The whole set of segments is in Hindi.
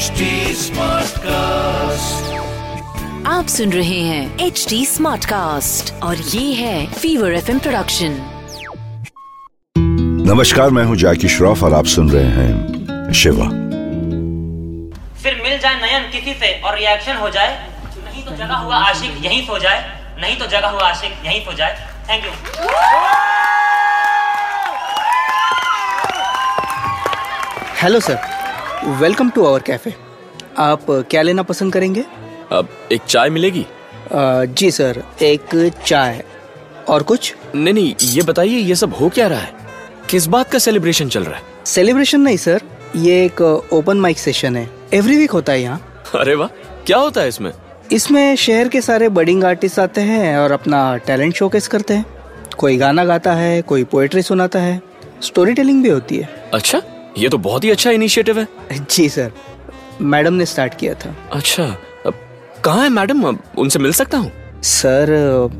HD Smartcast. आप सुन रहे हैं एच डी स्मार्ट कास्ट और ये है फीवर एफ़ प्रोडक्शन नमस्कार मैं हूँ जैकी श्रॉफ और आप सुन रहे हैं शिवा। फिर मिल जाए नयन किसी से और रिएक्शन हो जाए नहीं तो जगा हुआ आशिक यहीं सो जाए नहीं तो जगा हुआ आशिक यहीं सो जाए। Thank you hello sir welcome to our cafe आप क्या लेना पसंद करेंगे? अब एक चाय मिलेगी? अ, जी सर एक चाय। और कुछ? नहीं नहीं ये बताइए ये सब हो क्या रहा है? किस बात का सेलिब्रेशन चल रहा है? सेलिब्रेशन नहीं सर ये एक ओपन माइक सेशन है। एवरी वीक होता है यहाँ। अरे वाह क्या होता है इसमें? इसमें शहर के सारे बडिंग आर्टिस्ट आते हैं और अपना टैलेंट शोकेस करते हैं। कोई गाना गाता है कोई पोएट्री सुनाता है। स्टोरी टेलिंग भी होती है। अच्छा ये तो बहुत ही अच्छा इनिशिएटिव है। जी सर मैडम ने स्टार्ट किया था। अच्छा कहाँ है मैडम उनसे मिल सकता हूँ? सर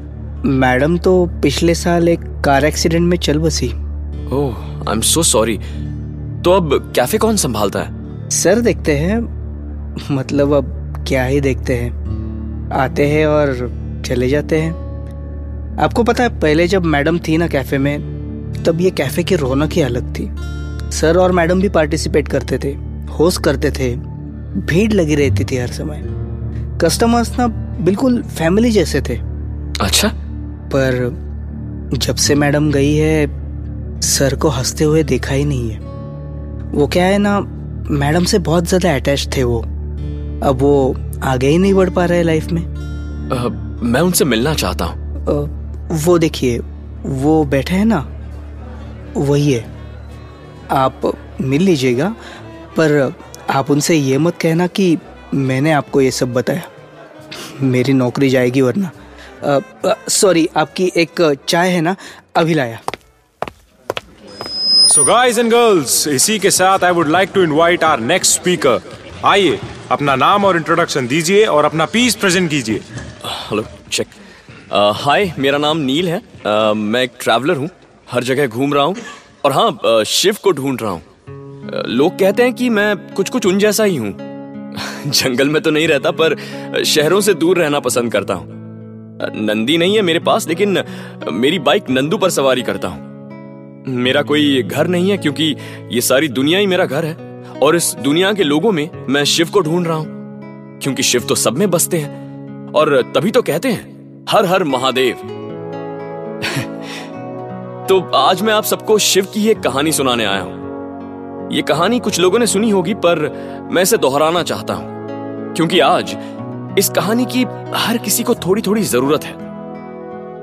मैडम तो पिछले साल एक कार एक्सीडेंट में चल बसी। ओह आई एम सो सॉरी तो अब कैफ़े कौन संभालता है? सर देखते हैं। मतलब अब क्या ही देखते हैं। आते हैं और चले जाते हैं। आपको पता है पहले जब मैडम थी ना कैफ़े में तब ये कैफ़े की रौनक ही अलग थी। सर और मैडम भी पार्टिसिपेट करते थे होस्ट करते थे। भीड़ लगी रहती थी हर समय। कस्टमर्स ना बिल्कुल फैमिली जैसे थे। अच्छा। पर जब से मैडम गई है सर को हँसते हुए देखा ही नहीं है। वो क्या है ना मैडम से बहुत ज़्यादा अटैच थे वो। अब वो आगे ही नहीं बढ़ पा रहे लाइफ में। अ, मैं उनसे मिलना चाहता हूँ। वो देखिए वो बैठे हैं ना वही है। आप मिल लीजिएगा पर आप उनसे ये मत कहना कि मैंने आपको ये सब बताया। मेरी नौकरी जाएगी वरना। सॉरी आपकी एक चाय है ना? अभी लाया। सो गाइस एंड गर्ल्स इसी के साथ I would like to invite our next speaker आइए अपना नाम और इंट्रोडक्शन दीजिए और अपना पीस प्रेजेंट कीजिए। हेलो चेक हाय मेरा नाम नील है। अ, मैं एक ट्रैवलर हूँ। हर जगह घूम रहा हूँ। और हाँ शिव को ढूंढ रहा हूँ। लोग कहते हैं कि मैं कुछ कुछ उन जैसा ही हूँ। जंगल में तो नहीं रहता, पर शहरों से दूर रहना पसंद करता हूँ। नंदी नहीं है मेरे पास, लेकिन मेरी बाइक नंदू पर सवारी करता हूँ। मेरा कोई घर नहीं है, क्योंकि ये सारी दुनिया ही मेरा घर है। और इस दुनिया के लोगों में मैं शिव को ढूंढ रहा हूँ, क्योंकि शिव तो सब में बसते हैं। और तभी तो कहते हैं हर हर महादेव। तो आज मैं आप सबको शिव की एक कहानी सुनाने आया हूँ। ये कहानी कुछ लोगों ने सुनी होगी, पर मैं इसे दोहराना चाहता हूँ। क्योंकि आज इस कहानी की हर किसी को थोड़ी थोड़ी ज़रूरत है।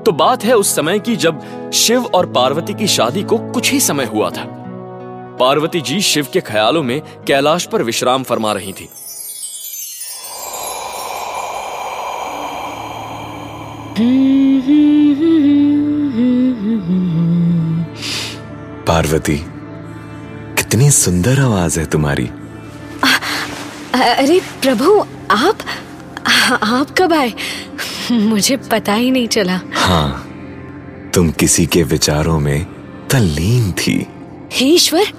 तो बात है उस समय की जब शिव और पार्वती की शादी को कुछ ही समय हुआ था। पार्वती जी शिव के ख्यालों में कैलाश पर विश्राम फरमा रही थी। पार्वती कितनी सुंदर आवाज़ है तुम्हारी। अरे प्रभु आप आप कब आए? मुझे पता ही नहीं चला। हाँ तुम किसी के विचारों में तल्लीन थी। हे ईश्वर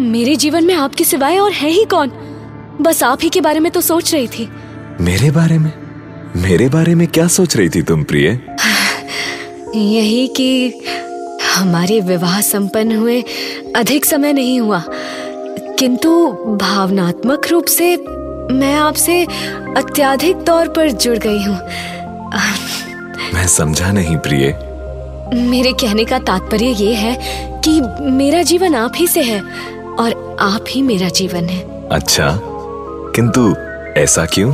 मेरे जीवन में आपके सिवाय और है ही कौन? बस आप ही के बारे में तो सोच रही थी। मेरे बारे में? मेरे बारे में क्या सोच रही थी तुम प्रिय? यही कि हमारे विवाह संपन्न हुए अधिक समय नहीं हुआ। किंतु भावनात्मक रूप से मैं आपसे अत्याधिक तौर पर जुड़ गई हूँ। मैं समझा नहीं प्रिय। मेरे कहने का तात्पर्य ये है कि मेरा जीवन आप ही से है और आप ही मेरा जीवन है। अच्छा किंतु ऐसा क्यों?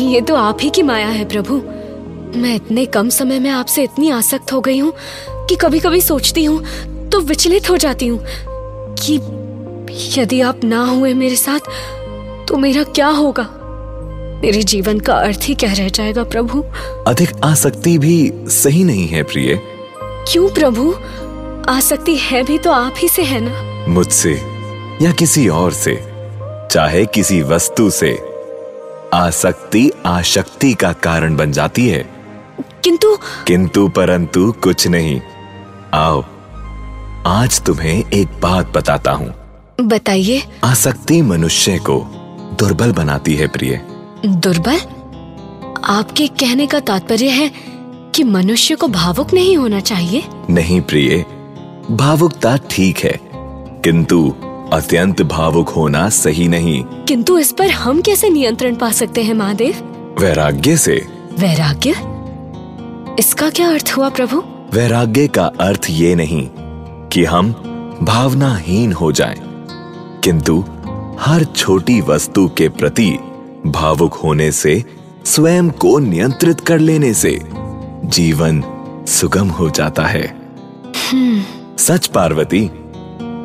ये तो आप ही की माया है प्रभु। मैं इतने कम समय में आपसे इतनी आसक्त हो गई हूँ कि कभी कभी सोचती हूँ तो विचलित हो जाती हूँ कि यदि आप ना हुए मेरे साथ तो मेरा क्या होगा? मेरे जीवन का अर्थ ही क्या रह जाएगा प्रभु? अधिक आसक्ति भी सही नहीं है प्रिय। क्यों प्रभु? आसक्ति है भी तो आप ही से है ना? मुझसे या किसी और से चाहे किसी वस्तु से। आसक्ति आशक्ति का कारण बन जाती है। किंतु किंतु परंतु कुछ नहीं। आओ आज तुम्हें एक बात बताता हूँ। बताइए। आसक्ति मनुष्य को दुर्बल बनाती है प्रिय। दुर्बल? आपके कहने का तात्पर्य है कि मनुष्य को भावुक नहीं होना चाहिए? नहीं प्रिय। भावुकता ठीक है किंतु अत्यंत भावुक होना सही नहीं। किंतु इस पर हम कैसे नियंत्रण पा सकते हैं महादेव? वैराग्य से। वैराग्य? इसका क्या अर्थ हुआ प्रभु? वैराग्य का अर्थ ये नहीं कि हम भावनाहीन हो जाएँ, किंतु हर छोटी वस्तु के प्रति भावुक होने से स्वयं को नियंत्रित कर लेने से जीवन सुगम हो जाता है। सच पार्वती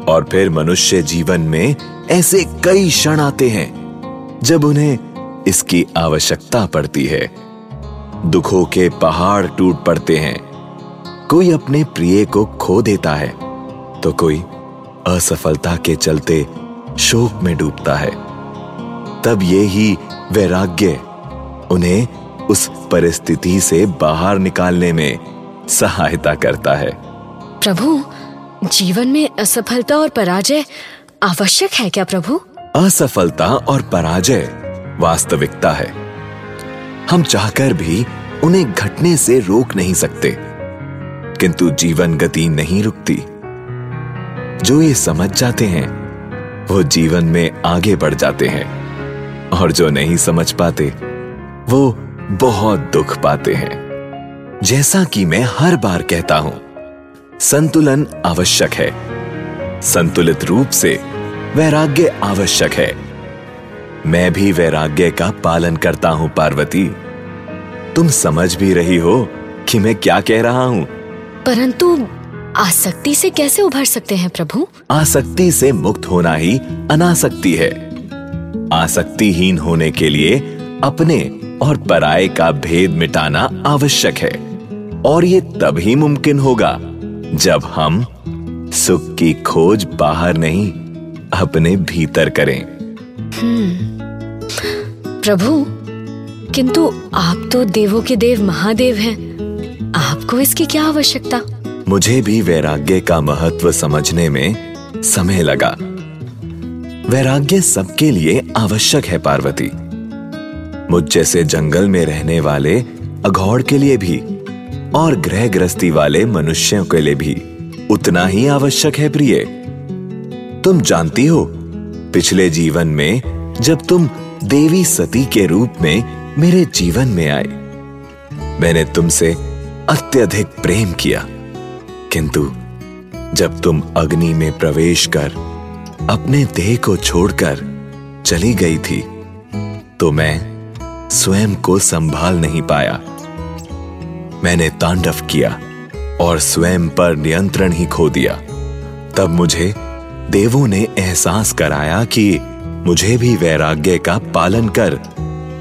और फिर मनुष्य जीवन में ऐसे कई क्षण आते हैं जब उन्हें इसकी आवश्यकता पड़ती है। दुखों के पहाड़ टूट पड़ते हैं। कोई अपने प्रिय को खो देता है तो कोई असफलता के चलते शोक में डूबता है। तब ये ही वैराग्य उन्हें उस परिस्थिति से बाहर निकालने में सहायता करता है। प्रभु जीवन में असफलता और पराजय आवश्यक है क्या प्रभु? असफलता और पराजय वास्तविकता है। हम चाहकर भी उन्हें घटने से रोक नहीं सकते। किंतु जीवन गति नहीं रुकती। जो ये समझ जाते हैं, वो जीवन में आगे बढ़ जाते हैं। और जो नहीं समझ पाते, वो बहुत दुख पाते हैं। जैसा कि मैं हर बार कहता हूँ, संतुलन आवश्यक है। संतुलित रूप से वैराग्य आवश्यक है। मैं भी वैराग्य का पालन करता हूँ पार्वती। तुम समझ भी रही हो कि मैं क्या कह रहा हूँ। परंतु आसक्ति से कैसे उभर सकते हैं प्रभु? आसक्ति से मुक्त होना ही अनासक्ति है। आसक्तिहीन होने के लिए अपने और पराये का भेद मिटाना आवश्यक है। और ये तभी मुमकिन होगा जब हम सुख की खोज बाहर नहीं अपने भीतर करें। प्रभु, किंतु आप तो देवों के देव महादेव हैं। आपको इसकी क्या आवश्यकता? मुझे भी वैराग्य का महत्व समझने में समय लगा। वैराग्य सबके लिए आवश्यक है, पार्वती। मुझ जैसे जंगल में रहने वाले, अघौड़ के लिए भी, और ग्रह ग्रस्ती वाले मनुष्यों के लिए भी, उतना ही आवश्यक है, प्रिय। तुम जानती हो, पिछले जीवन में जब तुम देवी सती के रूप में मेरे जीवन में आए मैंने तुमसे अत्यधिक प्रेम किया। किंतु जब तुम अग्नि में प्रवेश कर अपने देह को छोड़कर चली गई थी तो मैं स्वयं को संभाल नहीं पाया। मैंने तांडव किया और स्वयं पर नियंत्रण ही खो दिया। तब मुझे देवों ने एहसास कराया कि मुझे भी वैराग्य का पालन कर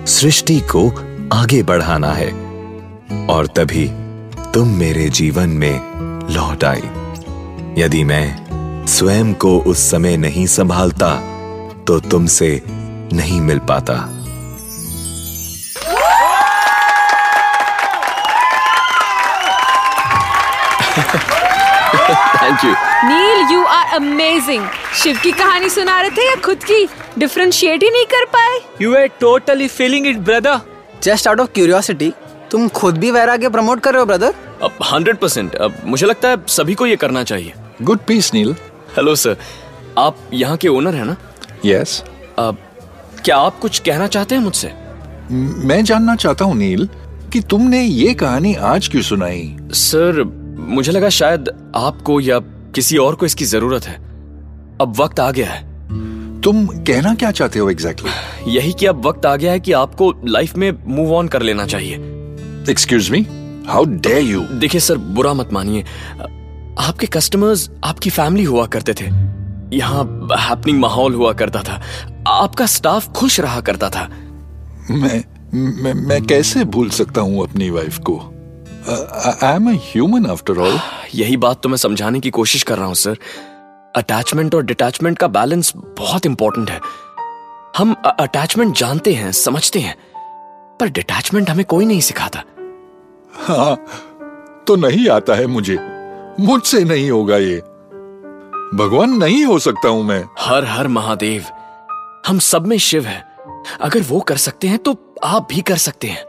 सृष्टि को आगे बढ़ाना है। और तभी तुम मेरे जीवन में लौट आई। यदि मैं स्वयं को उस समय नहीं संभालता तो तुमसे नहीं मिल पाता। Thank you Neel you are amazing Shiv की कहानी सुना रहे थे या खुद की? डिफ्रेंशिएट ही नहीं कर पाए। You are totally feeling it brother just out of curiosity तुम खुद भी वैराग्य प्रमोट कर रहे हो ब्रदर अब हंड्रेड परसेंट अब मुझे लगता है सभी को ये करना चाहिए। Good piece Neel hello sir आप यहाँ के ओनर हैं ना? Yes yes. अब क्या आप कुछ कहना चाहते हैं मुझसे? मैं जानना चाहता हूँ नील कि तुमने ये कहानी आज क्यों सुनाई? सर मुझे लगा शायद आपको या किसी और को इसकी ज़रूरत है। अब वक्त आ गया है। तुम कहना क्या चाहते हो एग्जैक्टली exactly? यही कि अब वक्त आ गया है कि आपको लाइफ में मूव ऑन कर लेना चाहिए। Excuse me how dare you देखिए सर बुरा मत मानिए। आपके कस्टमर्स आपकी फैमिली हुआ करते थे। यहाँ हैपनिंग माहौल हुआ करता था। आपका स्टाफ खुश रहा करता था। मैं मैं, मैं कैसे भूल सकता हूँ अपनी वाइफ को? I am human after all यही बात तो मैं समझाने की कोशिश कर रहा हूँ सर। अटैचमेंट और डिटैचमेंट का बैलेंस बहुत इंपॉर्टेंट है। हम अटैचमेंट जानते हैं समझते हैं पर डिटैचमेंट हमें कोई नहीं सिखाता। हाँ तो नहीं आता है मुझे। मुझसे नहीं होगा ये। भगवान नहीं हो सकता हूँ मैं। हर हर महादेव हम सब में शिव है। अगर वो कर सकते हैं तो आप भी कर सकते हैं।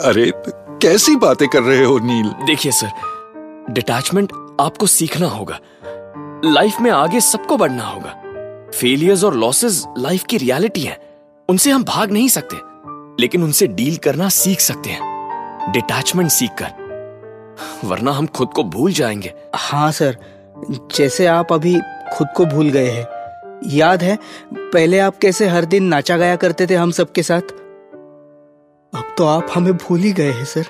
अरे कैसी बातें कर रहे हो नील? देखिए सर डिटैचमेंट आपको सीखना होगा। लाइफ में आगे सबको बढ़ना होगा। फेलियर्स और लॉसेस लाइफ की रियलिटी है। उनसे हम भाग नहीं सकते लेकिन उनसे डील करना सीख सकते हैं। डिटैचमेंट सीख कर वरना हम खुद को भूल जाएँगे। हाँ सर। जैसे आप अभी खुद को भूल गए हैं। याद है पहले आप कैसे हर दिन नाचा गाया करते थे हम सबके साथ? अब तो आप हमें भूल ही गए हैं सर।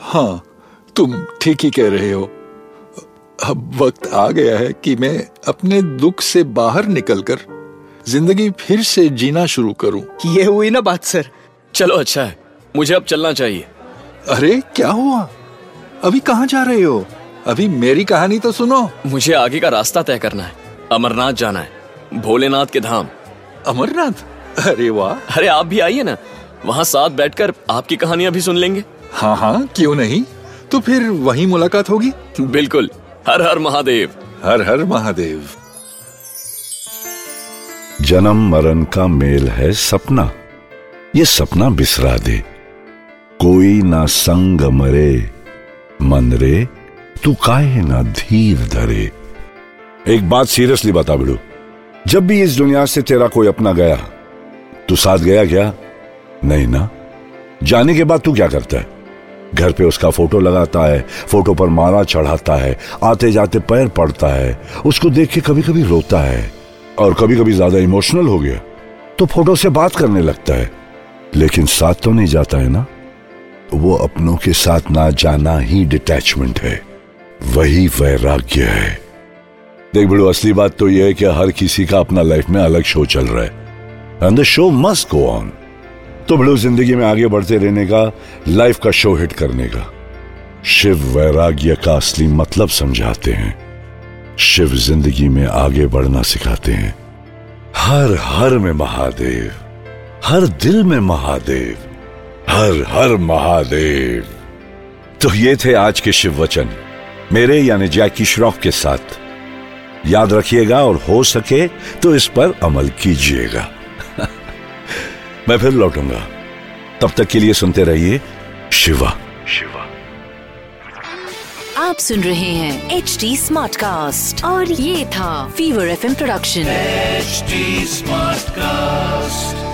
हाँ तुम ठीक ही कह रहे हो। अब वक्त आ गया है कि मैं अपने दुख से बाहर निकलकर ज़िंदगी फिर से जीना शुरू करूँ। ये हुई ना बात सर। चलो अच्छा है। मुझे अब चलना चाहिए। अरे क्या हुआ? अभी कहाँ जा रहे हो? अभी मेरी कहानी तो सुनो। मुझे आगे का रास्ता तय करना है। अमरनाथ जाना है। भोलेनाथ के धाम। अमरनाथ? अरे वाह। अरे आप भी आइए ना। वहाँ साथ बैठकर आपकी कहानियाँ भी सुन लेंगे। हाँ हाँ क्यों नहीं? तो फिर वही मुलाकात होगी। बिल्कुल। हर हर महादेव। हर हर महादेव। जन्म मरण का मेल है सपना। ये सपना बिसरा दे। कोई ना संग मरे, मन रे, तू काहे ना धीर धरे। एक बात सीरियसली बता बिड़ू, जब भी इस दुनिया से तेरा कोई अपना गया, तू साथ गया क्या? नहीं ना? जाने के बाद तू क्या करता है? घर पे उसका फ़ोटो लगाता है, फ़ोटो पर माला चढ़ाता है आते जाते पैर पड़ता है, उसको देख के कभी कभी रोता है और कभी कभी ज़्यादा इमोशनल हो गया तो फ़ोटो से बात करने लगता है। लेकिन साथ तो नहीं जाता है ना? वो अपनों के साथ ना जाना ही डिटैचमेंट है, वही वैराग्य है। देख बड़ो असली बात तो यह है कि हर किसी का अपना लाइफ में अलग शो चल रहा है and the show must go on तो बड़ो ज़िंदगी में आगे बढ़ते रहने का लाइफ का शो हिट करने का। शिव वैराग्य का असली मतलब समझाते हैं। शिव ज़िंदगी में आगे बढ़ना सिखाते हैं। हर हर में महादेव, हर दिल में महादेव, हर हर महादेव। तो ये थे आज के शिव वचन। मेरे यानी जैकी श्रॉफ के साथ। याद रखिएगा और हो सके तो इस पर अमल कीजिएगा। मैं फिर लौटूँगा। तब तक के लिए सुनते रहिए शिवा। शिवा। आप सुन रहे हैं एच डी स्मार्ट कास्ट और ये था Fever FM production HD smart cast